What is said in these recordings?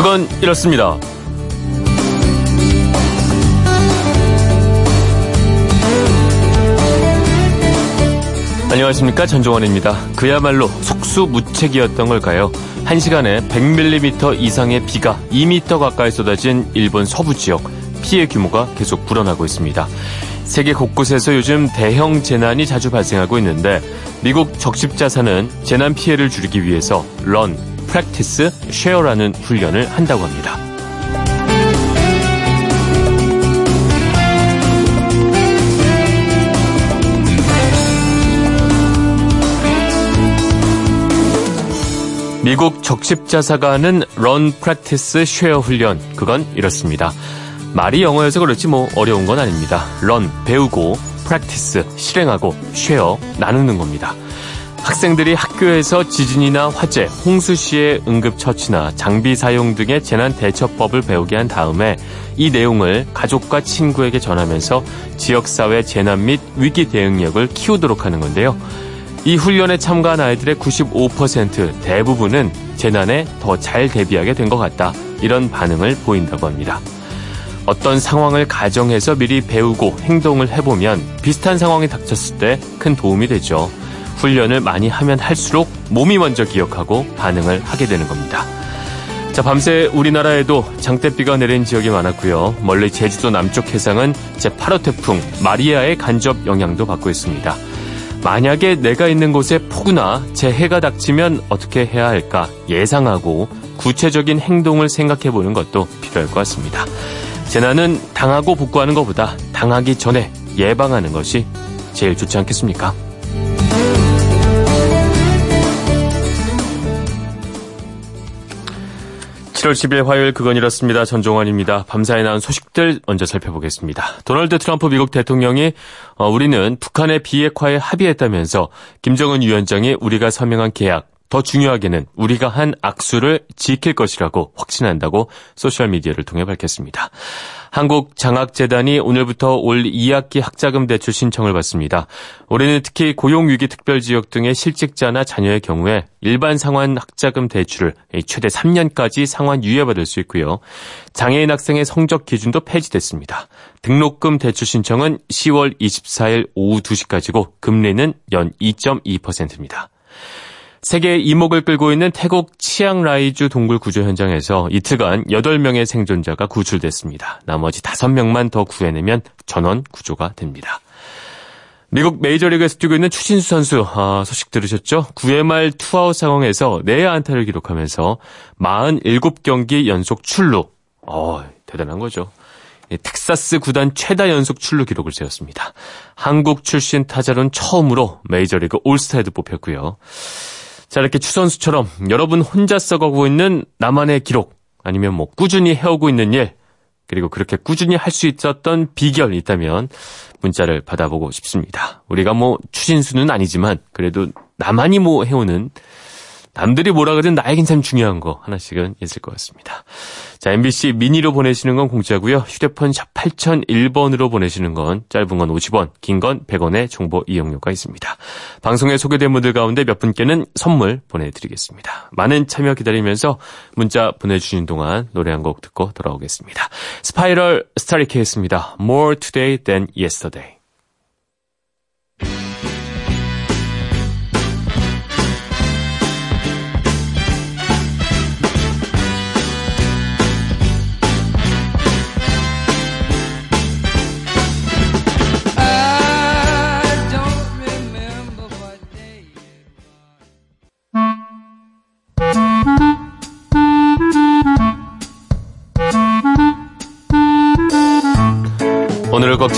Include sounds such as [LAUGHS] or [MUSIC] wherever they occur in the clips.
그건 이렇습니다. 안녕하십니까 전종원입니다. 그야말로 속수무책이었던 걸까요? 1시간에 100mm 이상의 비가 2m 가까이 쏟아진 일본 서부 지역 피해 규모가 계속 불어나고 있습니다. 세계 곳곳에서 요즘 대형 재난이 자주 발생하고 있는데 미국 적십자사는 재난 피해를 줄이기 위해서 런, practice, share라는 훈련을 한다고 합니다. 미국 적십자사가 하는 learn practice share 훈련 그건 이렇습니다. 말이 영어여서 그렇지 뭐 어려운 건 아닙니다. learn 배우고 practice 실행하고 share 나누는 겁니다. 학생들이 학교에서 지진이나 화재, 홍수 시의 응급처치나 장비 사용 등의 재난 대처법을 배우게 한 다음에 이 내용을 가족과 친구에게 전하면서 지역사회 재난 및 위기 대응력을 키우도록 하는 건데요. 이 훈련에 참가한 아이들의 95% 대부분은 재난에 더 잘 대비하게 된 것 같다. 이런 반응을 보인다고 합니다. 어떤 상황을 가정해서 미리 배우고 행동을 해보면 비슷한 상황이 닥쳤을 때 큰 도움이 되죠. 훈련을 많이 하면 할수록 몸이 먼저 기억하고 반응을 하게 되는 겁니다. 자, 밤새 우리나라에도 장대비가 내린 지역이 많았고요. 멀리 제주도 남쪽 해상은 제8호 태풍 마리아의 간접 영향도 받고 있습니다. 만약에 내가 있는 곳에 폭우나 재해가 닥치면 어떻게 해야 할까 예상하고 구체적인 행동을 생각해 보는 것도 필요할 것 같습니다. 재난은 당하고 복구하는 것보다 당하기 전에 예방하는 것이 제일 좋지 않겠습니까? 7월 10일 화요일 그건 이렇습니다. 전종환입니다. 밤사이 나온 소식들 먼저 살펴보겠습니다. 도널드 트럼프 미국 대통령이 어, 우리는 북한의 비핵화에 합의했다면서 김정은 위원장이 우리가 서명한 계약 더 중요하게는 우리가 한 악수를 지킬 것이라고 확신한다고 소셜미디어를 통해 밝혔습니다. 한국장학재단이 오늘부터 올 2학기 학자금 대출 신청을 받습니다. 올해는 특히 고용위기 특별지역 등의 실직자나 자녀의 경우에 일반 상환 학자금 대출을 최대 3년까지 상환 유예받을 수 있고요. 장애인 학생의 성적 기준도 폐지됐습니다. 등록금 대출 신청은 10월 24일 오후 2시까지고 금리는 연 2.2%입니다. 세계 이목을 끌고 있는 태국 치앙라이주 동굴 구조 현장에서 이틀간 8명의 생존자가 구출됐습니다. 나머지 5명만 더 구해내면 전원 구조가 됩니다. 미국 메이저리그에서 뛰고 있는 추신수 선수 아, 소식 들으셨죠? 9회 말 투아웃 상황에서 내야 안타를 기록하면서 47경기 연속 출루. 어, 대단한 거죠. 텍사스 구단 최다 연속 출루 기록을 세웠습니다. 한국 출신 타자로는 처음으로 메이저리그 올스타에도 뽑혔고요. 자, 이렇게 추선수처럼 여러분 혼자 써가고 있는 나만의 기록, 아니면 뭐 꾸준히 해오고 있는 일, 그리고 그렇게 꾸준히 할 수 있었던 비결 있다면 문자를 받아보고 싶습니다. 우리가 뭐 추신수는 아니지만 그래도 나만이 뭐 해오는 남들이 뭐라 그러든 나에겐 참 중요한 거 하나씩은 있을 것 같습니다. 자, MBC 미니로 보내시는 건 공짜고요. 휴대폰 샵 8001번으로 보내시는 건 짧은 건 50원, 긴 건 100원의 정보 이용료가 있습니다. 방송에 소개된 분들 가운데 몇 분께는 선물 보내드리겠습니다. 많은 참여 기다리면서 문자 보내주시는 동안 노래 한 곡 듣고 돌아오겠습니다. 스파이럴 스타리케이스입니다. More Today Than Yesterday.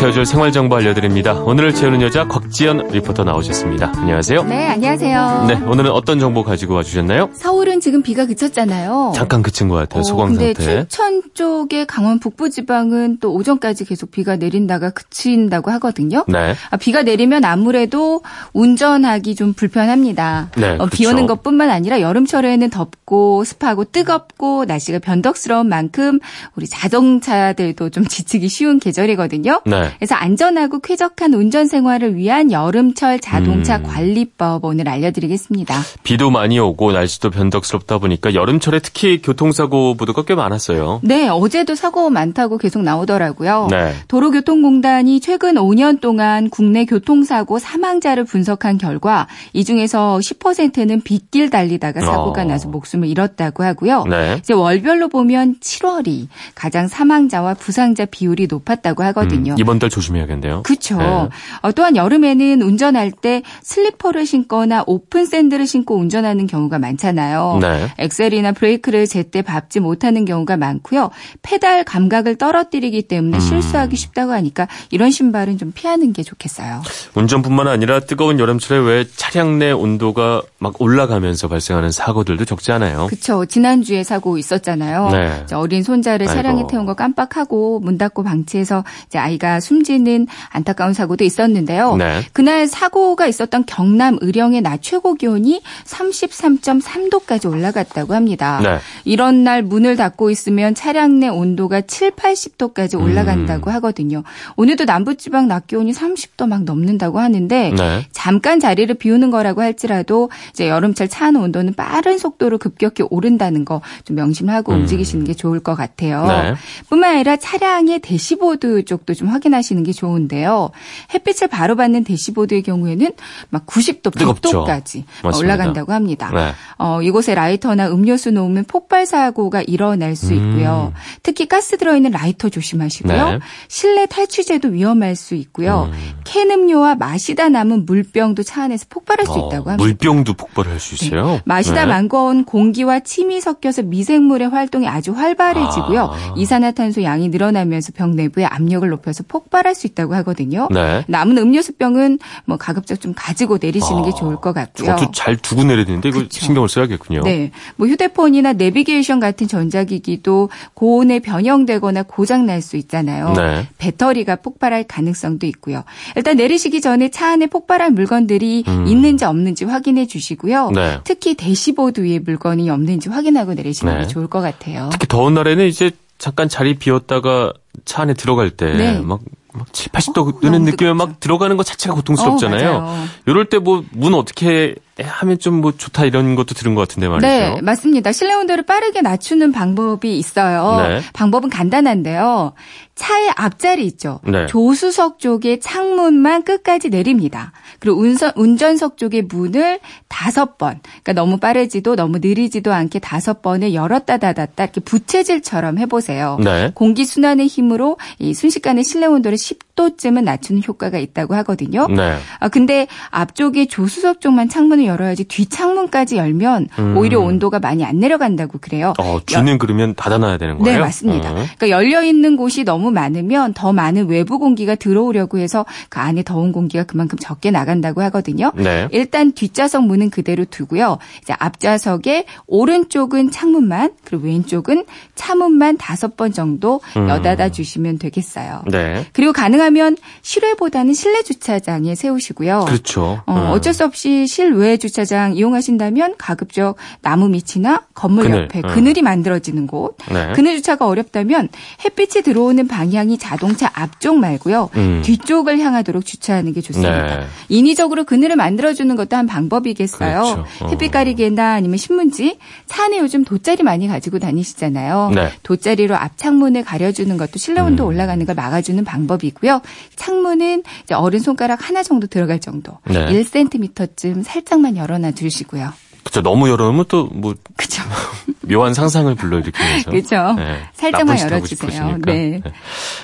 채워줄 생활 정보 알려드립니다. 오늘을 채우는 여자 곽지연 리포터 나오셨습니다. 안녕하세요. 네, 안녕하세요. 네, 오늘은 어떤 정보 가지고 와주셨나요? 서울은 지금 비가 그쳤잖아요. 잠깐 그친 것 같아요. 어, 소강 근데 상태. 춘천 쪽에 강원 북부 지방은 또 오전까지 계속 비가 내린다가 그친다고 하거든요. 네. 아, 비가 내리면 아무래도 운전하기 좀 불편합니다. 네, 어, 비. 오는 것뿐만 아니라 여름철에는 덥고 습하고 뜨겁고 날씨가 변덕스러운 만큼 우리 자동차들도 좀 지치기 쉬운 계절이거든요. 네. 그래서 안전하고 쾌적한 운전 생활을 위한 여름철 자동차 음. 관리법 오늘 알려드리겠습니다. 비도 많이 오고 날씨도 변덕스 럽다 보니까 여름철에 특히 교통사고 보도가 꽤 많았어요. 네, 어제도 사고 많다고 계속 나오더라고요. 네. 도로교통공단이 최근 5년 동안 국내 교통사고 사망자를 분석한 결과 이 중에서 10%는 빗길 달리다가 사고가 어. 나서 목숨을 잃었다고 하고요. 네. 이제 월별로 보면 7월이 가장 사망자와 부상자 비율이 높았다고 하거든요. 음, 이번 달 조심해야겠네요. 그렇죠. 네. 어, 또한 여름에는 운전할 때 슬리퍼를 신거나 오픈 샌들을 신고 운전하는 경우가 많잖아요. 네. 엑셀이나 브레이크를 제때 밟지 못하는 경우가 많고요. 페달 감각을 떨어뜨리기 때문에 음. 실수하기 쉽다고 하니까 이런 신발은 좀 피하는 게 좋겠어요. 운전뿐만 아니라 뜨거운 여름철에 왜 차량 내 온도가 막 올라가면서 발생하는 사고들도 적지 않아요. 그렇죠. 지난주에 사고 있었잖아요. 네. 어린 손자를 아이고. 차량에 태운 거 깜빡하고 문 닫고 방치해서 이제 아이가 숨지는 안타까운 사고도 있었는데요. 네. 그날 사고가 있었던 경남 의령의 낮 최고 기온이 33.3도까지 올라갔다고 합니다. 네. 이런 날 문을 닫고 있으면 차량 내 온도가 7, 80도까지 올라간다고 음. 하거든요. 오늘도 남부지방 낮 기온이 30도 막 넘는다고 하는데 네. 잠깐 자리를 비우는 거라고 할지라도 이제 여름철 차 안의 온도는 빠른 속도로 급격히 오른다는 거 좀 명심하고 음. 움직이시는 게 좋을 것 같아요. 네. 뿐만 아니라 차량의 대시보드 쪽도 좀 확인하시는 게 좋은데요. 햇빛을 바로 받는 대시보드의 경우에는 막 90도, 100도까지 올라간다고 합니다. 네. 어, 이곳에 라이터나 음료수 놓으면 폭발 사고가 일어날 수 있고요. 음. 특히 가스 들어있는 라이터 조심하시고요. 네. 실내 탈취제도 위험할 수 있고요. 음. 캔 음료와 마시다 남은 물병도 차 안에서 폭발할 수 어, 있다고 합니다. 물병도 폭발할 수 있어요? 네. 마시다 네. 만건 공기와 침이 섞여서 미생물의 활동이 아주 활발해지고요. 아. 이산화탄소 양이 늘어나면서 병 내부의 압력을 높여서 폭발할 수 있다고 하거든요. 네. 남은 음료수병은 뭐 가급적 좀 가지고 내리시는 아. 게 좋을 것 같고요. 저것도 잘 두고 내려야 되는데 이거 그렇죠. 신경을 써야겠군요. 네. 뭐 휴대폰이나 내비게이션 같은 전자기기도 고온에 변형되거나 고장 날 수 있잖아요. 네. 배터리가 폭발할 가능성도 있고요. 일단 내리시기 전에 차 안에 폭발할 물건들이 음. 있는지 없는지 확인해 주시고 요. 네. 특히 대시보드 위에 물건이 없는지 확인하고 내리시는 네. 게 좋을 것 같아요. 특히 더운 날에는 이제 잠깐 자리 비웠다가 차 안에 들어갈 때 네. 막, 막 7, 80도 뜨는 느낌에 막 들어가는 것 자체가 고통스럽잖아요. 어, 이럴 때 뭐 문 어떻게 하면 좀 뭐 좋다 이런 것도 들은 것 같은데 말이죠. 네, 맞습니다. 실내 온도를 빠르게 낮추는 방법이 있어요. 네. 방법은 간단한데요. 차의 앞자리 있죠. 네. 조수석 쪽의 창문만 끝까지 내립니다. 그리고 운전, 운전석 쪽의 문을 다섯 번, 그러니까 너무 빠르지도 너무 느리지도 않게 다섯 번을 열었다 닫았다 이렇게 부채질처럼 해보세요. 네. 공기 순환의 힘으로 이 순식간에 실내 온도를 10도쯤은 낮추는 효과가 있다고 하거든요. 네. 아 근데 앞쪽에 조수석 쪽만 창문을 열어야지 뒷 창문까지 열면 음. 오히려 온도가 많이 안 내려간다고 그래요. 어, 뒤는 여... 그러면 닫아놔야 되는 거예요? 네, 맞습니다. 어. 그러니까 열려 있는 곳이 너무 많으면 더 많은 외부 공기가 들어오려고 해서 그 안에 더운 공기가 그만큼 적게 나간다고 하거든요. 네. 일단 뒷좌석 문은 그대로 두고요. 이제 앞좌석에 오른쪽은 창문만 그리고 왼쪽은 차문만 다섯 번 정도 음. 여닫아 주시면 되겠어요. 네. 그리고 가능 하면 실외보다는 실내 주차장에 세우시고요. 그렇죠. 어, 음. 어쩔 수 없이 실외 주차장 이용하신다면 가급적 나무 밑이나 건물 그늘. 옆에 음. 그늘이 만들어지는 곳. 네. 그늘 주차가 어렵다면 햇빛이 들어오는 방향이 자동차 앞쪽 말고요. 음. 뒤쪽을 향하도록 주차하는 게 좋습니다. 네. 인위적으로 그늘을 만들어주는 것도 한 방법이겠어요. 그렇죠. 어. 햇빛 가리개나 아니면 신문지. 차 안에 요즘 돗자리 많이 가지고 다니시잖아요. 네. 돗자리로 앞 창문을 가려주는 것도 실내 온도 음. 올라가는 걸 막아주는 방법이고요. 창문은 어른 손가락 하나 정도 들어갈 정도. 네. 1cm쯤 살짝만 열어놔 주시고요. 그쵸 너무 열어놓으면 또 뭐. 그쵸 [LAUGHS] 묘한 상상을 불러일으키면서. 그죠 네, 살짝만 열어주세요. 네. 네.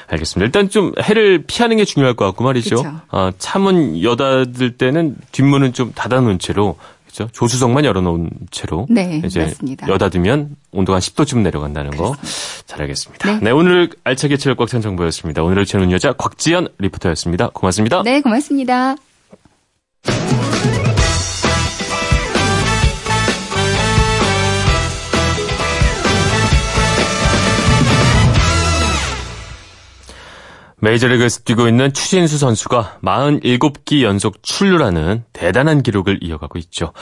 알겠습니다. 일단 좀 해를 피하는 게 중요할 것 같고 말이죠. 그쵸. 어, 차문 여닫을 때는 뒷문은 좀 닫아놓은 채로 그죠 조수석만 열어놓은 채로 네, 이제 맞습니다. 여닫으면 온도가 한 10도쯤 내려간다는 그렇습니다. 거 잘 알겠습니다. 네. 네, 오늘 알차게 채울 꽉찬 정보였습니다. 오늘을 채우는 여자 곽지연 리포터였습니다. 고맙습니다. 네, 고맙습니다. 메이저리그에서 뛰고 있는 추신수 선수가 47기 연속 출루라는 대단한 기록을 이어가고 있죠.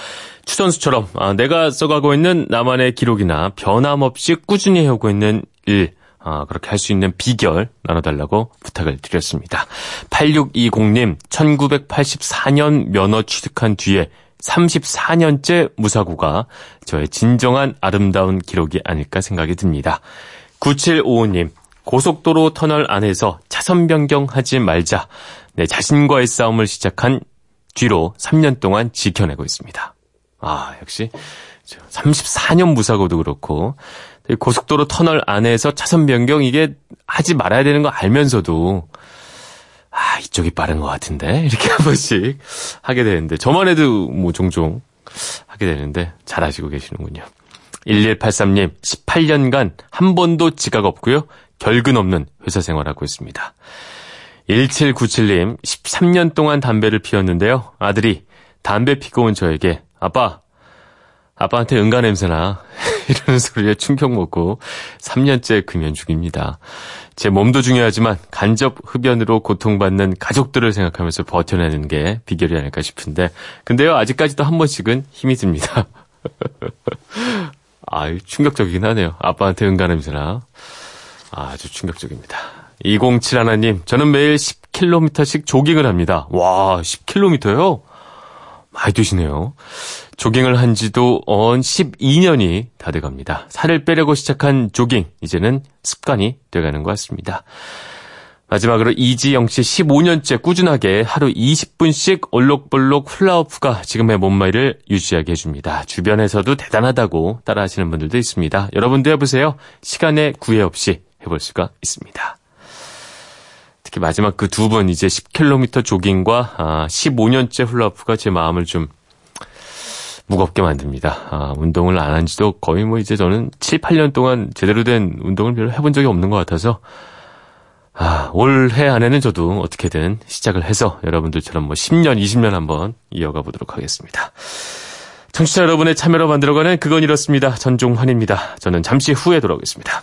추 선수처럼 아, 내가 써가고 있는 나만의 기록이나 변함없이 꾸준히 해오고 있는 일 어, 그렇게 할 수 있는 비결 나눠달라고 부탁을 드렸습니다. 8620님, 1984년 면허 취득한 뒤에 34년째 무사고가 저의 진정한 아름다운 기록이 아닐까 생각이 듭니다. 9755님, 고속도로 터널 안에서 차선 변경하지 말자. 내 자신과의 싸움을 시작한 뒤로 3년 동안 지켜내고 있습니다. 아, 역시 34년 무사고도 그렇고 고속도로 터널 안에서 차선 변경 이게 하지 말아야 되는 거 알면서도 아, 이쪽이 빠른 것 같은데 [LAUGHS] 이렇게 한 번씩 하게 되는데 저만 해도 뭐 종종 하게 되는데 잘 아시고 계시는군요. 1183님, 18년간 한 번도 지각 없고요. 결근 없는 회사 생활하고 있습니다. 1797님, 13년 동안 담배를 피웠는데요. 아들이 담배 피고 온 저에게 아빠, 아빠한테 응가 냄새나 [LAUGHS] 이러는 소리에 충격 먹고 3년째 금연 중입니다. 제 몸도 중요하지만 간접 흡연으로 고통받는 가족들을 생각하면서 버텨내는 게 비결이 아닐까 싶은데 근데요 아직까지도 한 번씩은 힘이 듭니다. [LAUGHS] 아유 충격적이긴 하네요. 아빠한테 응가 냄새나 아주 충격적입니다. 207 하나님 저는 매일 10km씩 조깅을 합니다. 와 10km요? 많이 뛰시네요. 조깅을 한 지도 언 12년이 다 돼갑니다. 살을 빼려고 시작한 조깅, 이제는 습관이 돼가는 것 같습니다. 마지막으로 이지영 씨 15년째 꾸준하게 하루 20분씩 올록볼록 훌라후프가 지금의 몸매를 유지하게 해줍니다. 주변에서도 대단하다고 따라하시는 분들도 있습니다. 여러분도 해보세요. 시간에 구애 없이 해볼 수가 있습니다. 특히 마지막 그두분 이제 10km 조깅과 15년째 아, 훌라후프가 제 마음을 좀 무겁게 만듭니다. 아, 운동을 안 한 지도 거의 뭐 이제 저는 7, 8년 동안 제대로 된 운동을 별로 해본 적이 없는 것 같아서 아, 올해 안에는 저도 어떻게든 시작을 해서 여러분들처럼 뭐 10년, 20년 한번 이어가 보도록 하겠습니다. 청취자 여러분의 참여로 만들어가는 그건 이렇습니다. 전종환입니다. 저는 잠시 후에 돌아오겠습니다.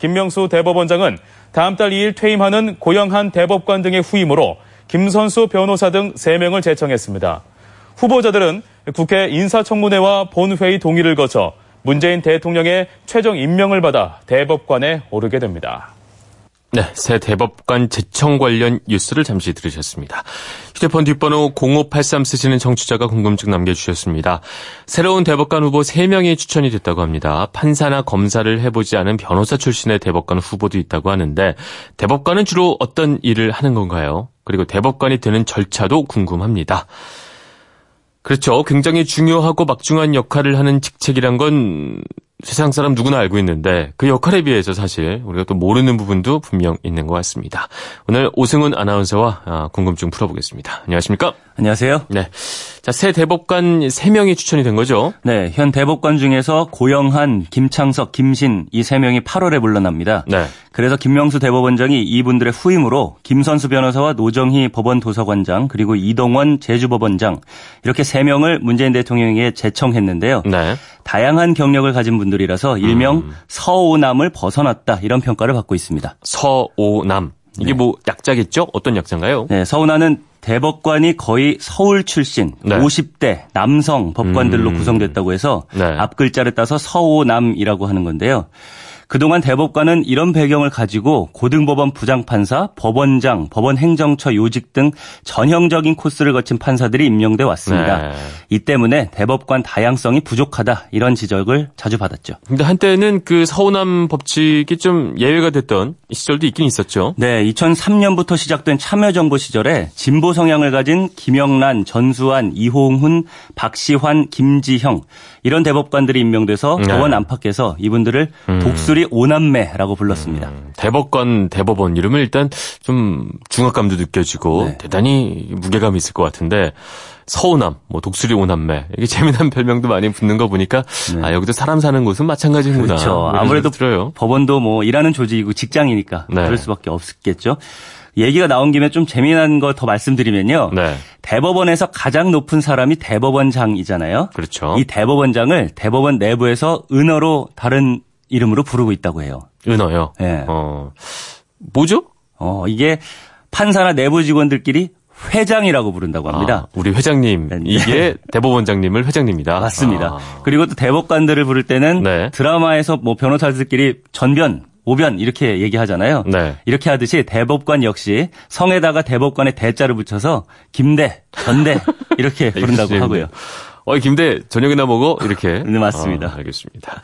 김명수 대법원장은 다음 달 2일 퇴임하는 고영한 대법관 등의 후임으로 김선수 변호사 등 3명을 제청했습니다. 후보자들은 국회 인사청문회와 본회의 동의를 거쳐 문재인 대통령의 최종 임명을 받아 대법관에 오르게 됩니다. 네, 새 대법관 제청 관련 뉴스를 잠시 들으셨습니다. 휴대폰 뒷번호 0583 쓰시는 청취자가 궁금증 남겨주셨습니다. 새로운 대법관 후보 3명이 추천이 됐다고 합니다. 판사나 검사를 해보지 않은 변호사 출신의 대법관 후보도 있다고 하는데 대법관은 주로 어떤 일을 하는 건가요? 그리고 대법관이 되는 절차도 궁금합니다. 그렇죠. 굉장히 중요하고 막중한 역할을 하는 직책이란 건 세상 사람 누구나 알고 있는데 그 역할에 비해서 사실 우리가 또 모르는 부분도 분명 있는 것 같습니다. 오늘 오승훈 아나운서와 아, 궁금증 풀어보겠습니다. 안녕하십니까? 안녕하세요. 네. 자, 새 대법관 3명이 추천이 된 거죠? 네. 현 대법관 중에서 고영한, 김창석, 김신 이 3명이 8월에 물러납니다. 네. 그래서 김명수 대법원장이 이분들의 후임으로 김선수 변호사와 노정희 법원 도서관장 그리고 이동원 제주법원장 이렇게 3명을 문재인 대통령에게 제청했는데요. 네. 다양한 경력을 가진 분들 이라서 일명 음. 서오남을 벗어났다 이런 평가를 받고 있습니다. 서오남. 이게 네. 뭐 약자겠죠? 어떤 약자인가요? 네, 서운하는 대법관이 거의 서울 출신 네. 50대 남성 법관들로 음. 구성됐다고 해서 네. 앞 글자를 따서 서오남이라고 하는 건데요. 그동안 대법관은 이런 배경을 가지고 고등법원 부장판사, 법원장, 법원 행정처 요직 등 전형적인 코스를 거친 판사들이 임명돼 왔습니다. 네. 이 때문에 대법관 다양성이 부족하다 이런 지적을 자주 받았죠. 근데 한때는 그 서운함 법칙이 좀 예외가 됐던 시절도 있긴 있었죠. 네, 2003년부터 시작된 참여정부 시절에 진보 성향을 가진 김영란, 전수환, 이홍훈, 박시환, 김지형 이런 대법관들이 임명돼서 네. 법원 안팎에서 이분들을 음. 독수리 오남매라고 불렀습니다. 음. 대법관, 대법원 이름을 일단 좀 중압감도 느껴지고 네. 대단히 무게감이 있을 것 같은데 서우남, 뭐 독수리 오남매 이게 재미난 [LAUGHS] 별명도 많이 붙는 거 보니까 네. 아 여기도 사람 사는 곳은 마찬가지구나. 그렇죠. 아무래도 들어요. 법원도 뭐 일하는 조직이고 직장이니까 네. 그럴 수밖에 없겠죠. 얘기가 나온 김에 좀 재미난 거 더 말씀드리면요. 네. 대법원에서 가장 높은 사람이 대법원장이잖아요. 그렇죠. 이 대법원장을 대법원 내부에서 은어로 다른 이름으로 부르고 있다고 해요. 은어요? 네. 어, 뭐죠? 어, 이게 판사나 내부 직원들끼리 회장이라고 부른다고 합니다. 아, 우리 회장님 네. 이게 대법원장님을 회장님이다. 맞습니다. 아. 그리고 또 대법관들을 부를 때는 네. 드라마에서 뭐 변호사들끼리 전변 오변 이렇게 얘기하잖아요. 네. 이렇게 하듯이 대법관 역시 성에다가 대법관의 대자를 붙여서 김대, 전대 [LAUGHS] 이렇게 부른다고 하고요. 어, 김대 저녁이나 먹어 이렇게. [LAUGHS] 네 맞습니다. 아, 알겠습니다.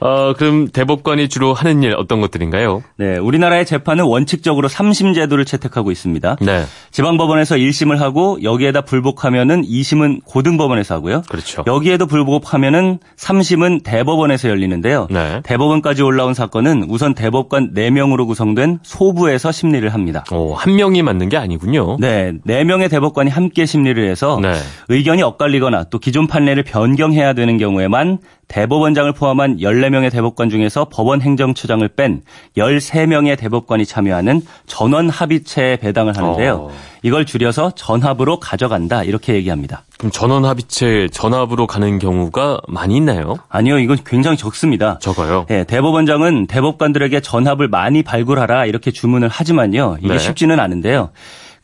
어, 그럼 대법관이 주로 하는 일 어떤 것들인가요? 네, 우리나라의 재판은 원칙적으로 3심 제도를 채택하고 있습니다. 네. 지방법원에서 1심을 하고 여기에다 불복하면은 2심은 고등법원에서 하고요. 그렇죠. 여기에도 불복하면은 3심은 대법원에서 열리는데요. 네. 대법원까지 올라온 사건은 우선 대법관 4명으로 구성된 소부에서 심리를 합니다. 오, 한 명이 맞는 게 아니군요. 네, 4명의 대법관이 함께 심리를 해서 네. 의견이 엇갈리거나 또 기존 판례를 변경해야 되는 경우에만 대법원장을 포함한 14명의 대법관 중에서 법원 행정처장을 뺀 13명의 대법관이 참여하는 전원 합의체에 배당을 하는데요. 어. 이걸 줄여서 전합으로 가져간다 이렇게 얘기합니다. 그럼 전원 합의체 전합으로 가는 경우가 많이 있나요? 아니요, 이건 굉장히 적습니다. 적어요. 네, 대법원장은 대법관들에게 전합을 많이 발굴하라 이렇게 주문을 하지만요, 이게 네. 쉽지는 않은데요.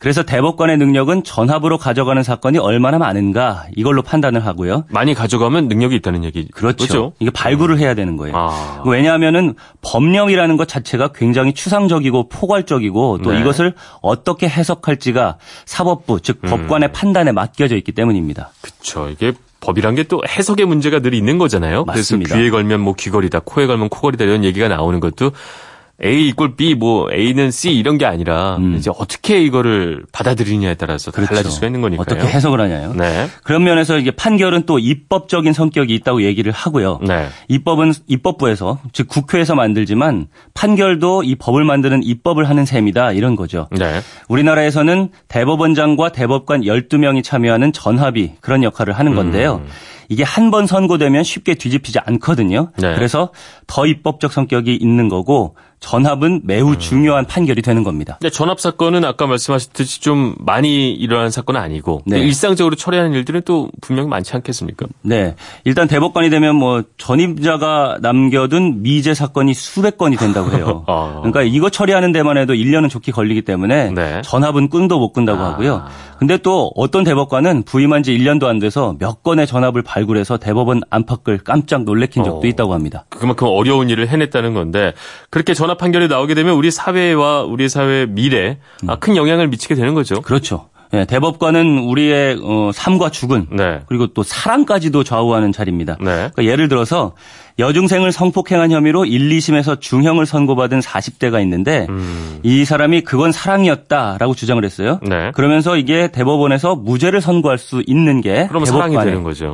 그래서 대법관의 능력은 전합으로 가져가는 사건이 얼마나 많은가 이걸로 판단을 하고요. 많이 가져가면 능력이 있다는 얘기. 그렇죠. 그렇죠? 이게 발굴을 해야 되는 거예요. 아. 왜냐하면은 법령이라는 것 자체가 굉장히 추상적이고 포괄적이고 또 네. 이것을 어떻게 해석할지가 사법부 즉 음. 법관의 판단에 맡겨져 있기 때문입니다. 그렇죠. 이게 법이란 게 또 해석의 문제가 늘 있는 거잖아요. 맞습니다. 그래서 귀에 걸면 뭐 귀걸이다, 코에 걸면 코걸이다 이런 얘기가 나오는 것도 A 이꼴 B 뭐 A는 C 이런 게 아니라 음. 이제 어떻게 이거를 받아들이냐에 따라서 그렇죠. 달라질 수가 있는 거니까요. 어떻게 해석을 하냐요. 네. 그런 면에서 이게 판결은 또 입법적인 성격이 있다고 얘기를 하고요. 네. 입법은 입법부에서 즉 국회에서 만들지만 판결도 이 법을 만드는 입법을 하는 셈이다 이런 거죠. 네. 우리나라에서는 대법원장과 대법관 12명이 참여하는 전합이 그런 역할을 하는 건데요. 음. 이게 한 번 선고되면 쉽게 뒤집히지 않거든요. 네. 그래서 더 입법적 성격이 있는 거고 전합은 매우 음. 중요한 판결이 되는 겁니다. 네, 전합 사건은 아까 말씀하셨듯이 좀 많이 일어난 사건은 아니고 네. 일상적으로 처리하는 일들은 또 분명히 많지 않겠습니까? 네. 일단 대법관이 되면 뭐 전입자가 남겨둔 미제 사건이 수백 건이 된다고 해요. [LAUGHS] 아. 그러니까 이거 처리하는 데만 해도 1년은 좋게 걸리기 때문에 네. 전합은 끈도 못 끈다고 아. 하고요. 근데 또 어떤 대법관은 부임한 지 1년도 안 돼서 몇 건의 전합을 발굴해서 대법원 안팎을 깜짝 놀래킨 적도 어. 있다고 합니다. 그만큼 어려운 일을 해냈다는 건데 그렇게 전합 판결이 나오게 되면 우리 사회와 우리 사회 미래 음. 큰 영향을 미치게 되는 거죠. 그렇죠. 네, 대법관은 우리의 어, 삶과 죽은 네. 그리고 또 사랑까지도 좌우하는 자리입니다. 네. 그러니까 예를 들어서 여중생을 성폭행한 혐의로 1, 2심에서 중형을 선고받은 40대가 있는데 음. 이 사람이 그건 사랑이었다라고 주장을 했어요. 네. 그러면서 이게 대법원에서 무죄를 선고할 수 있는 게 대법관의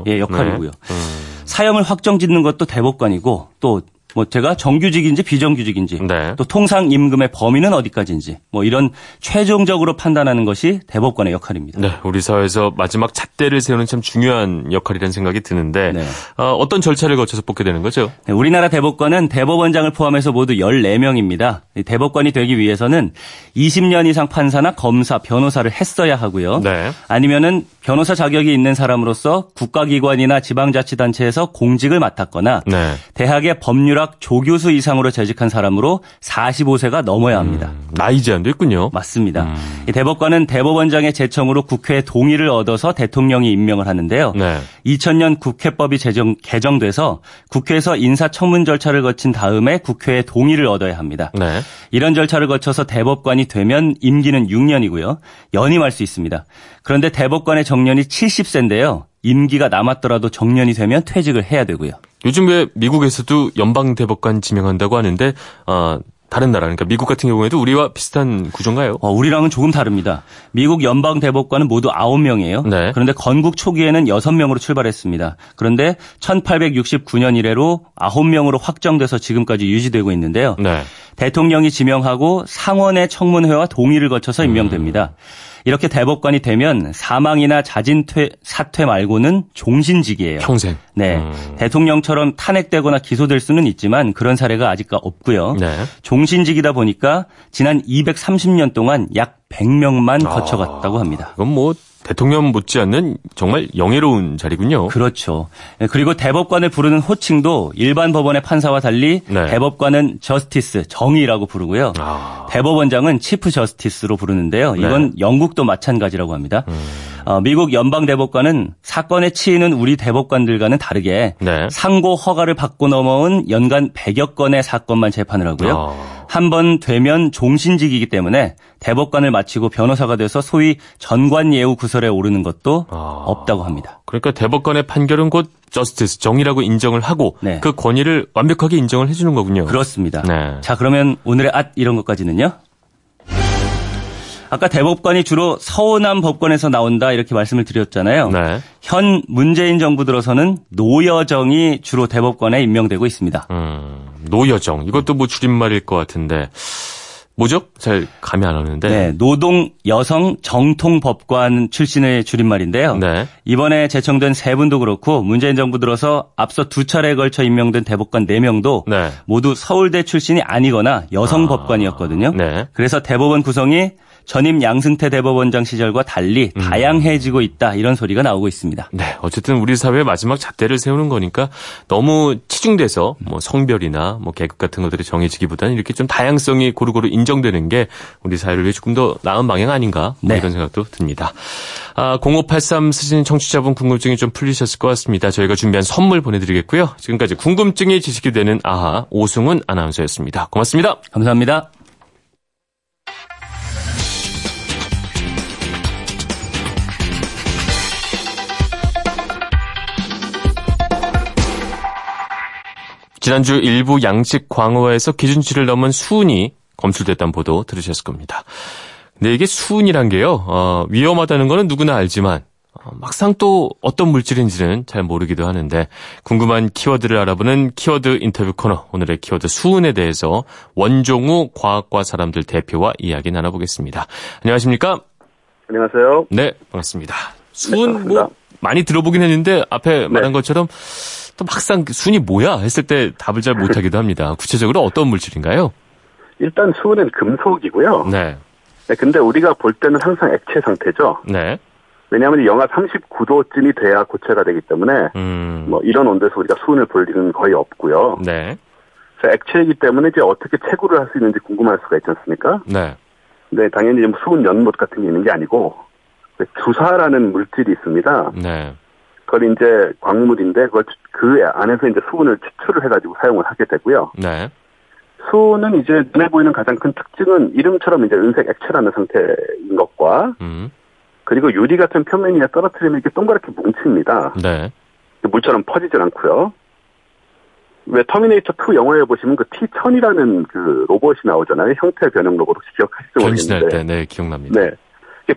예, 역할이고요. 네. 음. 사형을 확정짓는 것도 대법관이고 또 뭐 제가 정규직인지 비정규직인지 네. 또 통상 임금의 범위는 어디까지인지 뭐 이런 최종적으로 판단하는 것이 대법관의 역할입니다. 네, 우리 사회에서 마지막 잣대를 세우는 참 중요한 역할이라는 생각이 드는데 네. 어, 떤 절차를 거쳐서 뽑게 되는 거죠? 네, 우리나라 대법관은 대법원장을 포함해서 모두 14명입니다. 대법관이 되기 위해서는 20년 이상 판사나 검사, 변호사를 했어야 하고요. 네. 아니면은 변호사 자격이 있는 사람으로서 국가기관이나 지방자치단체에서 공직을 맡았거나 네. 대학의 법률학 조교수 이상으로 재직한 사람으로 45세가 넘어야 합니다. 음, 나이 제한도 있군요. 맞습니다. 음. 대법관은 대법원장의 제청으로 국회의 동의를 얻어서 대통령이 임명을 하는데요. 네. 2000년 국회법이 제정, 개정돼서 국회에서 인사청문 절차를 거친 다음에 국회의 동의를 얻어야 합니다. 네. 이런 절차를 거쳐서 대법관이 되면 임기는 6년이고요. 연임할 수 있습니다. 그런데 대법관의 정 년이 70세인데요. 임기가 남았더라도 정년이 되면 퇴직을 해야 되고요. 요즘 왜 미국에서도 연방 대법관 지명한다고 하는데 어, 다른 나라, 그러니까 미국 같은 경우에도 우리와 비슷한 구조인가요? 어, 우리랑은 조금 다릅니다. 미국 연방 대법관은 모두 9명이에요. 네. 그런데 건국 초기에는 6명으로 출발했습니다. 그런데 1869년 이래로 9명으로 확정돼서 지금까지 유지되고 있는데요. 네. 대통령이 지명하고 상원의 청문회와 동의를 거쳐서 임명됩니다. 음. 이렇게 대법관이 되면 사망이나 자진퇴 사퇴 말고는 종신직이에요. 평생. 네. 음. 대통령처럼 탄핵되거나 기소될 수는 있지만 그런 사례가 아직 없고요. 네. 종신직이다 보니까 지난 230년 동안 약 100명만 아, 거쳐갔다고 합니다. 그건 뭐 대통령 못지않는 정말 영예로운 자리군요. 그렇죠. 네, 그리고 대법관을 부르는 호칭도 일반 법원의 판사와 달리 네. 대법관은 저스티스, 정의라고 부르고요. 아. 대법원장은 치프 저스티스로 부르는데요. 네. 이건 네. 영국도 마찬가지라고 합니다. 음. 어, 미국 연방 대법관은 사건에 치이는 우리 대법관들과는 다르게 네. 상고 허가를 받고 넘어온 연간 100여 건의 사건만 재판을 하고요. 아. 한번 되면 종신직이기 때문에 대법관을 마치고 변호사가 돼서 소위 전관 예우 구설에 오르는 것도 아, 없다고 합니다. 그러니까 대법관의 판결은 곧 저스티스 정의라고 인정을 하고 네. 그 권위를 완벽하게 인정을 해주는 거군요. 그렇습니다. 네. 자 그러면 오늘의 앗 이런 것까지는요. 아까 대법관이 주로 서운한 법관에서 나온다 이렇게 말씀을 드렸잖아요. 네. 현 문재인 정부 들어서는 노여정이 주로 대법관에 임명되고 있습니다. 음, 노여정 이것도 뭐 줄임말일 것 같은데 뭐죠? 잘 감이 안 오는데. 네, 노동 여성 정통 법관 출신의 줄임말인데요. 네. 이번에 제청된 세 분도 그렇고 문재인 정부 들어서 앞서 두 차례에 걸쳐 임명된 대법관 4명도 네. 모두 서울대 출신이 아니거나 여성 아. 법관이었거든요. 네. 그래서 대법원 구성이 전임 양승태 대법원장 시절과 달리 음. 다양해지고 있다 이런 소리가 나오고 있습니다. 네, 어쨌든 우리 사회의 마지막 잣대를 세우는 거니까 너무 치중돼서 뭐 성별이나 뭐 계급 같은 것들이 정해지기보다는 이렇게 좀 다양성이 고루고루 인정되는 게 우리 사회를 위해 조금 더 나은 방향 아닌가 뭐 네. 이런 생각도 듭니다. 아, 0583 쓰시는 청취자분 궁금증이 좀 풀리셨을 것 같습니다. 저희가 준비한 선물 보내드리겠고요. 지금까지 궁금증이 지식이 되는 아하 오승훈 아나운서였습니다. 고맙습니다. 감사합니다. 지난주 일부 양식 광어에서 기준치를 넘은 수은이 검출됐다는 보도 들으셨을 겁니다. 근데 이게 수은이란 게요, 어, 위험하다는 거는 누구나 알지만, 어, 막상 또 어떤 물질인지는 잘 모르기도 하는데, 궁금한 키워드를 알아보는 키워드 인터뷰 코너, 오늘의 키워드 수은에 대해서 원종우 과학과 사람들 대표와 이야기 나눠보겠습니다. 안녕하십니까? 안녕하세요. 네, 반갑습니다. 수은 네, 뭐 많이 들어보긴 했는데, 앞에 네. 말한 것처럼 또 막상 그 순이 뭐야 했을 때 답을 잘 못하기도 합니다. 구체적으로 어떤 물질인가요? 일단 수은은 금속이고요. 네. 네. 근데 우리가 볼 때는 항상 액체 상태죠. 네. 왜냐하면 영하 39도쯤이 돼야 고체가 되기 때문에 음. 뭐 이런 온도에서 우리가 수은을 볼 일은 거의 없고요. 네. 그래서 액체이기 때문에 이제 어떻게 채굴을 할 수 있는지 궁금할 수가 있지 않습니까? 네. 네, 당연히 뭐 수은 연못 같은 게 있는 게 아니고 주사라는 물질이 있습니다. 네. 그걸 이제 광물인데 그걸 그 안에서 이제 수분을 추출을 해가지고 사용을 하게 되고요. 네. 수은은 이제 눈에 보이는 가장 큰 특징은 이름처럼 이제 은색 액체라는 상태인 것과 음. 그리고 유리 같은 표면이 떨어뜨리면 이렇게 동그랗게 뭉칩니다. 네. 물처럼 퍼지질 않고요. 왜 터미네이터 2 영화에 보시면 그 T1000이라는 그 로봇이 나오잖아요. 형태 변형 로봇 혹시 기억하실지 모르겠는데. 때, 네, 기억납니다. 네.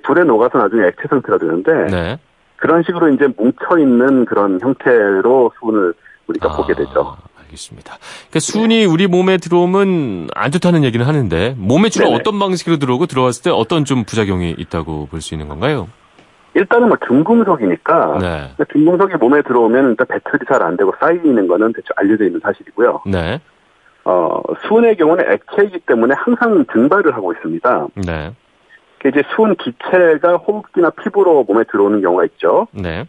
불에 녹아서 나중에 액체 상태가 되는데 네. 그런 식으로 이제 뭉쳐 있는 그런 형태로 수은을 우리가 아, 보게 되죠. 알겠습니다. 그러니까 수은이 우리 몸에 들어오면 안 좋다는 얘기는 하는데 몸에 주로 네네. 어떤 방식으로 들어오고 들어왔을 때 어떤 좀 부작용이 있다고 볼 수 있는 건가요? 일단은 뭐 중금속이니까 네. 중금속이 몸에 들어오면 일단 배출이 잘 안 되고 쌓이는 거는 대충 알려져 있는 사실이고요. 네. 어, 수은의 경우는 액체이기 때문에 항상 증발을 하고 있습니다. 네. 이제 수은 기체가 호흡기나 피부로 몸에 들어오는 경우가 있죠. 네.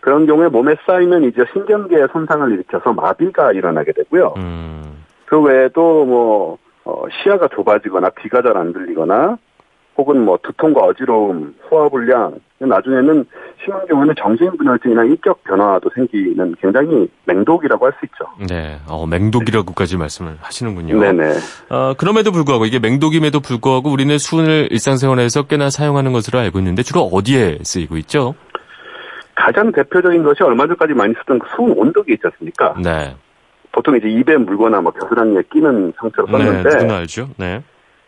그런 경우에 몸에 쌓이면 이제 신경계에 손상을 일으켜서 마비가 일어나게 되고요. 음. 그 외에도 뭐 어, 시야가 좁아지거나 귀가 잘 안 들리거나 혹은 뭐 두통과 어지러움, 소화불량, 나중에는 심한 경우는 정신분열증이나 인격 변화도 생기는 굉장히 맹독이라고 할 수 있죠. 네, 어, 맹독이라고까지 네. 말씀을 하시는군요. 네네. 어, 그럼에도 불구하고 이게 맹독임에도 불구하고 우리는 수은을 일상생활에서 꽤나 사용하는 것으로 알고 있는데 주로 어디에 쓰이고 있죠? 가장 대표적인 것이 얼마 전까지 많이 쓰던 그 수은 온도계 있지 않습니까? 네. 보통 이제 입에 물거나 뭐 겨드랑이에 끼는 상태로 네, 썼는데. 네, 알죠. 네.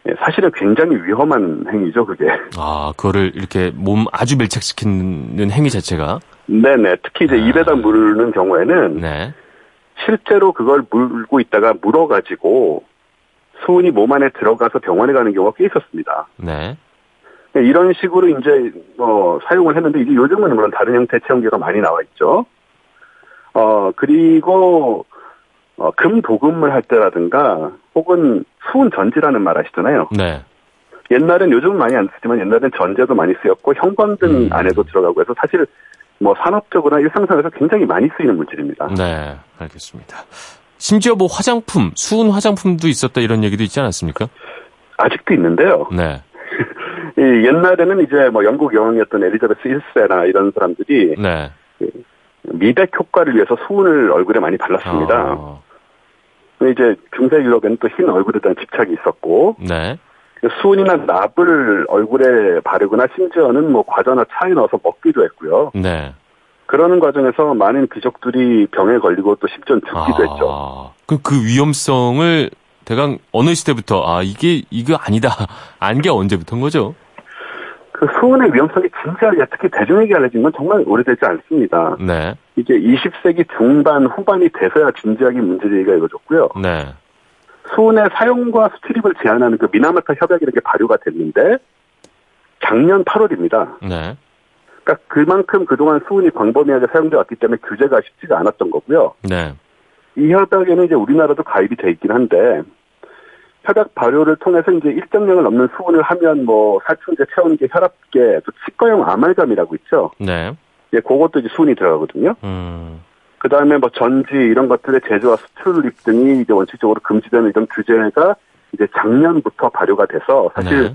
예, 사실은 굉장히 위험한 행위죠, 그게. 아, 그거를 이렇게 몸 아주 밀착시키는 행위 자체가? 네네. 특히 이제 아. 입에다 물는 경우에는. 네. 실제로 그걸 물고 있다가 물어가지고 수은이 몸 안에 들어가서 병원에 가는 경우가 꽤 있었습니다. 네. 네 이런 식으로 이제 뭐 사용을 했는데 이제 요즘은 물론 다른 형태의 체온계가 많이 나와 있죠. 어 그리고 어, 금 도금을 할 때라든가 혹은 수은 전지라는 말 아시잖아요. 네. 옛날엔 요즘은 많이 안 쓰지만 옛날엔 전제도 많이 쓰였고 형광 등 음. 안에도 들어가고 해서 사실 뭐 산업적으로나 일상생활에서 굉장히 많이 쓰이는 물질입니다. 네, 알겠습니다. 심지어 뭐 화장품, 수은 화장품도 있었다 이런 얘기도 있지 않았습니까? 아직도 있는데요. 네. [LAUGHS] 이 옛날에는 이제 뭐 영국 여왕이었던 엘리자베스 1세나 이런 사람들이 네. 미백 효과를 위해서 수은을 얼굴에 많이 발랐습니다. 아. 이제 중세 유럽에는 또 흰 얼굴에 대한 집착이 있었고, 네. 수은이나 납을 얼굴에 바르거나 심지어는 뭐 과자나 차에 넣어서 먹기도 했고요. 네. 그러는 과정에서 많은 귀족들이 병에 걸리고 또 심지어 죽기도 아, 했죠. 그, 그 위험성을 대강 어느 시대부터 아 이게 이거 아니다 [LAUGHS] 안 게 언제부터인 거죠? 그 수은의 위험성이 진지하게 특히 대중에게 알려진 건 정말 오래되지 않습니다. 네. 이게 20세기 중반 후반이 돼서야 진지하게 문제제기가 이루어졌고요. 네. 수은의 사용과 수출입을 제한하는 그 미나마타 협약이 이렇게 발효가 됐는데 작년 8월입니다. 네. 그러니까 그만큼 그동안 수은이 광범위하게 사용돼 왔기 때문에 규제가 쉽지가 않았던 거고요. 네. 이 협약에는 이제 우리나라도 가입이 돼 있긴 한데 협약 발효를 통해서 이제 일정량을 넘는 수분을 하면 뭐 살충제, 체온계, 혈압계, 또 치과용 아말감이라고 있죠. 네. 예, 그것도 이제 수분이 들어가거든요. 음. 그 다음에 뭐 전지 이런 것들의 제조와 수출입 등이 이제 원칙적으로 금지되는 이런 규제가 이제 작년부터 발효가 돼서 사실 네.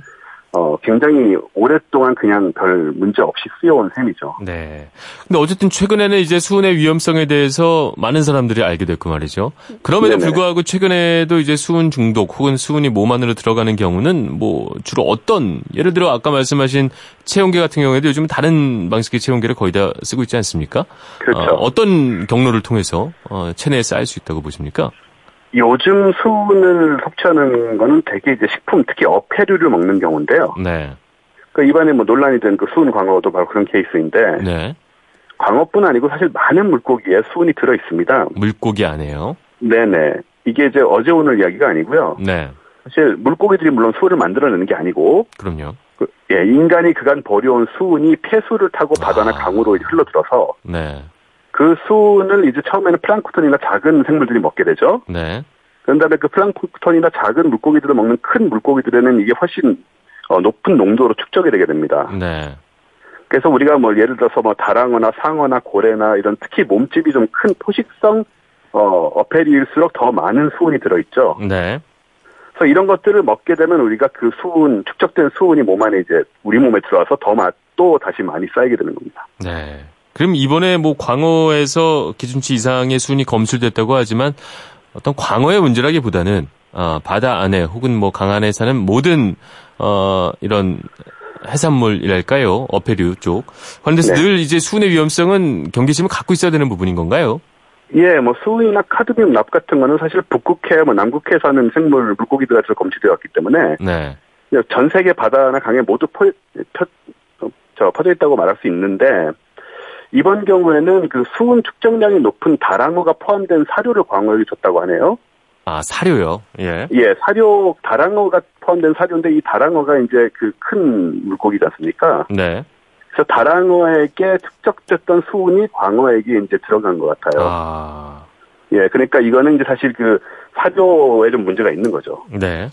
어, 굉장히 오랫동안 그냥 별 문제 없이 쓰여온 셈이죠. 네. 근데 어쨌든 최근에는 이제 수은의 위험성에 대해서 많은 사람들이 알게 됐고 말이죠. 그럼에도 네네. 불구하고 최근에도 이제 수은 중독 혹은 수은이 몸 안으로 들어가는 경우는 뭐 주로 어떤, 예를 들어 아까 말씀하신 체온계 같은 경우에도 요즘 다른 방식의 체온계를 거의 다 쓰고 있지 않습니까? 그렇죠. 어, 떤 경로를 통해서 어, 체내에 쌓일 수 있다고 보십니까? 요즘 수분을 섭취하는 거는 대개 이제 식품, 특히 어패류를 먹는 경우인데요. 네. 그 이번에 뭐 논란이 된 그 수은 광어도 바로 그런 케이스인데. 네. 광어뿐 아니고 사실 많은 물고기에 수은이 들어 있습니다. 물고기 안에요? 네네. 이게 이제 어제 오늘 이야기가 아니고요. 네. 사실 물고기들이 물론 수은을 만들어내는 게 아니고. 그럼요. 그, 예, 인간이 그간 버려온 수은이 폐수를 타고 바다나 아. 강으로 흘러들어서. 네. 그 수은을 이제 처음에는 플랑크톤이나 작은 생물들이 먹게 되죠. 네. 그런 다음에 그 플랑크톤이나 작은 물고기들을 먹는 큰 물고기들에는 이게 훨씬 어, 높은 농도로 축적이 되게 됩니다. 네. 그래서 우리가 뭐 예를 들어서 뭐 다랑어나 상어나 고래나 이런 특히 몸집이 좀 큰 포식성 어, 어패리일수록 더 많은 수은이 들어있죠. 네. 그래서 이런 것들을 먹게 되면 우리가 그 수은, 축적된 수은이 몸 안에 이제 우리 몸에 들어와서 더 맛, 또 다시 많이 쌓이게 되는 겁니다. 네. 그럼 이번에 뭐 광어에서 기준치 이상의 수준이 검출됐다고 하지만 어떤 광어의 문제라기보다는 어, 바다 안에 혹은 뭐 강 안에 사는 모든 어, 이런 해산물이랄까요 어패류 쪽. 그런데 네. 늘 이제 수은의 위험성은 경계심을 갖고 있어야 되는 부분인 건가요? 예, 뭐 수은이나 카드뮴 납 같은 거는 사실 북극해, 뭐 남극해 사는 생물 물고기들한테 검출되어 왔기 때문에 네. 전 세계 바다나 강에 모두 퍼, 펴, 저, 퍼져 있다고 말할 수 있는데 이번 경우에는 그 수은 축적량이 높은 다랑어가 포함된 사료를 광어에게 줬다고 하네요. 아, 사료요? 예. 예, 사료, 다랑어가 포함된 사료인데 이 다랑어가 이제 그 큰 물고기지 않습니까? 네. 그래서 다랑어에게 축적됐던 수은이 광어에게 이제 들어간 것 같아요. 아. 예, 그러니까 이거는 이제 사실 그 사료에 좀 문제가 있는 거죠. 네.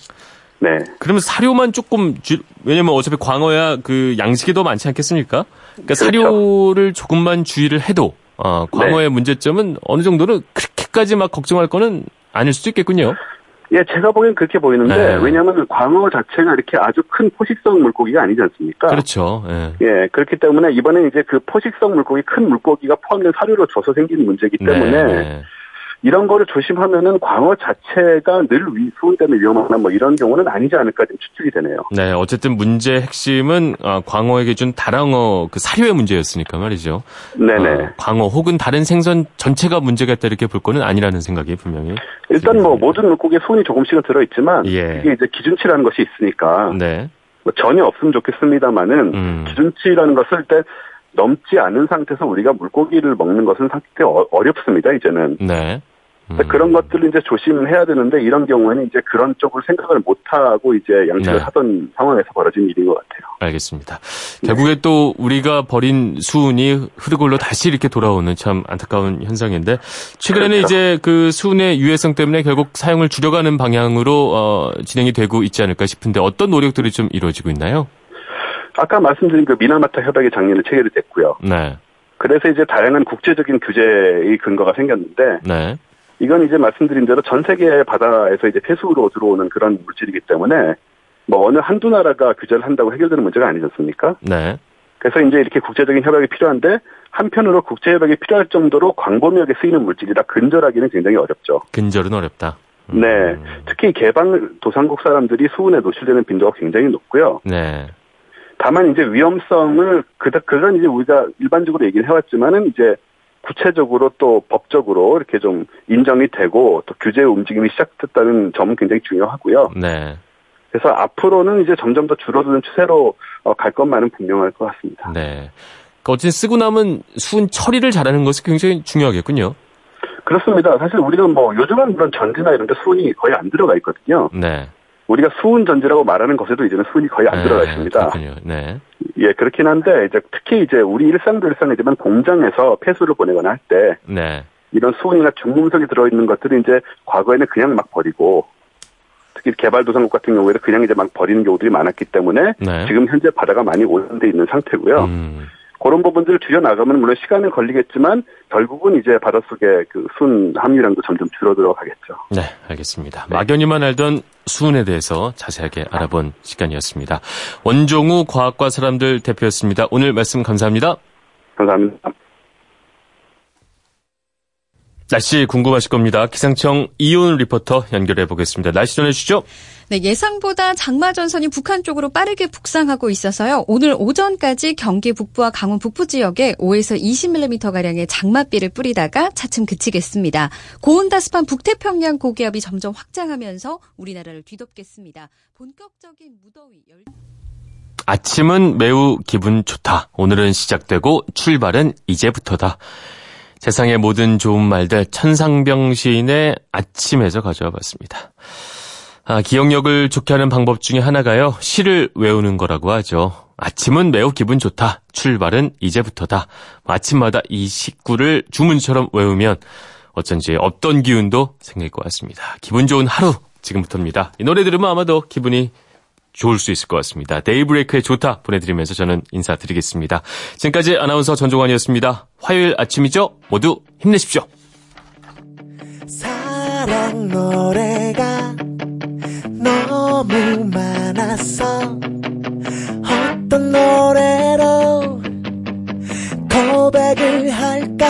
네. 그러면 사료만 조금 주, 왜냐면 어차피 광어야 그 양식이 더 많지 않겠습니까? 그러니까 그렇죠. 사료를 조금만 주의를 해도 어, 광어의 네. 문제점은 어느 정도는 그렇게까지 막 걱정할 거는 아닐 수도 있겠군요. 예, 제가 보기엔 그렇게 보이는데 네. 왜냐하면 광어 자체가 이렇게 아주 큰 포식성 물고기가 아니지 않습니까? 그렇죠. 예. 예 그렇기 때문에 이번에 이제 그 포식성 물고기 큰 물고기가 포함된 사료를 줘서 생기는 문제이기 때문에 네. 네. 이런 거를 조심하면은 광어 자체가 늘 위, 수온 때문에 위험하나 뭐 이런 경우는 아니지 않을까 좀 추측이 되네요. 네, 어쨌든 문제 핵심은 어, 광어에게 준 다랑어 그 사료의 문제였으니까 말이죠. 네네. 어, 광어 혹은 다른 생선 전체가 문제가 있다 이렇게 볼 거는 아니라는 생각이 분명히. 일단 뭐 모든 물고기에 수온이 조금씩은 들어 있지만 예. 이게 이제 기준치라는 것이 있으니까. 네. 뭐 전혀 없으면 좋겠습니다만은 음. 기준치라는 것을 때 넘지 않은 상태에서 우리가 물고기를 먹는 것은 상당히 어, 어렵습니다 이제는. 네. 음. 그런 것들을 이제 조심해야 되는데 이런 경우에는 이제 그런 쪽을 생각을 못 하고 이제 양식을 네. 하던 상황에서 벌어진 일인 것 같아요. 알겠습니다. 네. 결국에 또 우리가 버린 수은이 흐르골로 다시 이렇게 돌아오는 참 안타까운 현상인데 최근에는 그렇죠. 이제 그 수은의 유해성 때문에 결국 사용을 줄여가는 방향으로 어, 진행이 되고 있지 않을까 싶은데 어떤 노력들이 좀 이루어지고 있나요? 아까 말씀드린 그 미나마타 협약이 작년에 체결이 됐고요. 네. 그래서 이제 다양한 국제적인 규제의 근거가 생겼는데 네. 이건 이제 말씀드린 대로 전 세계 바다에서 이제 폐수로 들어오는 그런 물질이기 때문에 뭐 어느 한두 나라가 규제를 한다고 해결되는 문제가 아니지 않습니까? 네. 그래서 이제 이렇게 국제적인 협약이 필요한데 한편으로 국제 협약이 필요할 정도로 광범위하게 쓰이는 물질이라 근절하기는 굉장히 어렵죠. 근절은 어렵다. 음. 네. 특히 개방 도상국 사람들이 수은에 노출되는 빈도가 굉장히 높고요. 네. 다만 이제 위험성을 그다 그건 이제 우리가 일반적으로 얘기를 해왔지만은 이제 구체적으로 또 법적으로 이렇게 좀 인정이 되고 또 규제 움직임이 시작됐다는 점은 굉장히 중요하고요. 네. 그래서 앞으로는 이제 점점 더 줄어드는 추세로 어, 갈 것만은 분명할 것 같습니다. 네. 그 어쨌든 쓰고 남은 수은 처리를 잘하는 것이 굉장히 중요하겠군요. 그렇습니다. 사실 우리가 뭐 요즘은 그런 전지나 이런 데 수은이 거의 안 들어가 있거든요. 네. 우리가 수은 전지라고 말하는 것에도 이제는 수은이 거의 안 네, 들어가 있습니다. 그렇군요. 네. 예, 그렇긴 한데 이제 특히 이제 우리 일상도 일상이지만 공장에서 폐수를 보내거나 할 때 네. 이런 수은이나 중금속이 들어있는 것들을 이제 과거에는 그냥 막 버리고 특히 개발도상국 같은 경우에는 그냥 이제 막 버리는 경우들이 많았기 때문에 네. 지금 현재 바다가 많이 오염돼 있는 상태고요. 음. 그런 부분들을 줄여나가면 물론 시간은 걸리겠지만 결국은 이제 바닷속에 그순 함유량도 점점 줄어들어 가겠죠. 네, 알겠습니다. 네. 막연히만 알던 수은에 대해서 자세하게 알아본 시간이었습니다. 원종우 과학과 사람들 대표였습니다. 오늘 말씀 감사합니다. 감사합니다. 날씨 궁금하실 겁니다. 기상청 이온 리포터 연결해 보겠습니다. 날씨 전해주시죠. 네, 예상보다 장마 전선이 북한 쪽으로 빠르게 북상하고 있어서요. 오늘 오전까지 경기 북부와 강원 북부 지역에 5에서 20mm 가량의 장맛비를 뿌리다가 차츰 그치겠습니다. 고온다습한 북태평양 고기압이 점점 확장하면서 우리나라를 뒤덮겠습니다. 본격적인 무더위 열... 아침은 매우 기분 좋다. 오늘은 시작되고 출발은 이제부터다. 세상의 모든 좋은 말들 천상병 시인의 아침에서 가져와 봤습니다. 아, 기억력을 좋게 하는 방법 중에 하나가요. 시를 외우는 거라고 하죠. 아침은 매우 기분 좋다. 출발은 이제부터다. 아침마다 이 식구를 주문처럼 외우면 어쩐지 없던 기운도 생길 것 같습니다. 기분 좋은 하루 지금부터입니다. 이 노래 들으면 아마도 기분이 좋을 수 있을 것 같습니다. 데이브레이크의 좋다 보내드리면서 저는 인사드리겠습니다. 지금까지 아나운서 전종환이었습니다. 화요일 아침이죠? 모두 힘내십시오. 사랑 노래가 너무 많았어 어떤 노래로 고백을 할까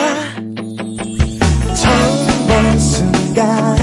처음 본 순간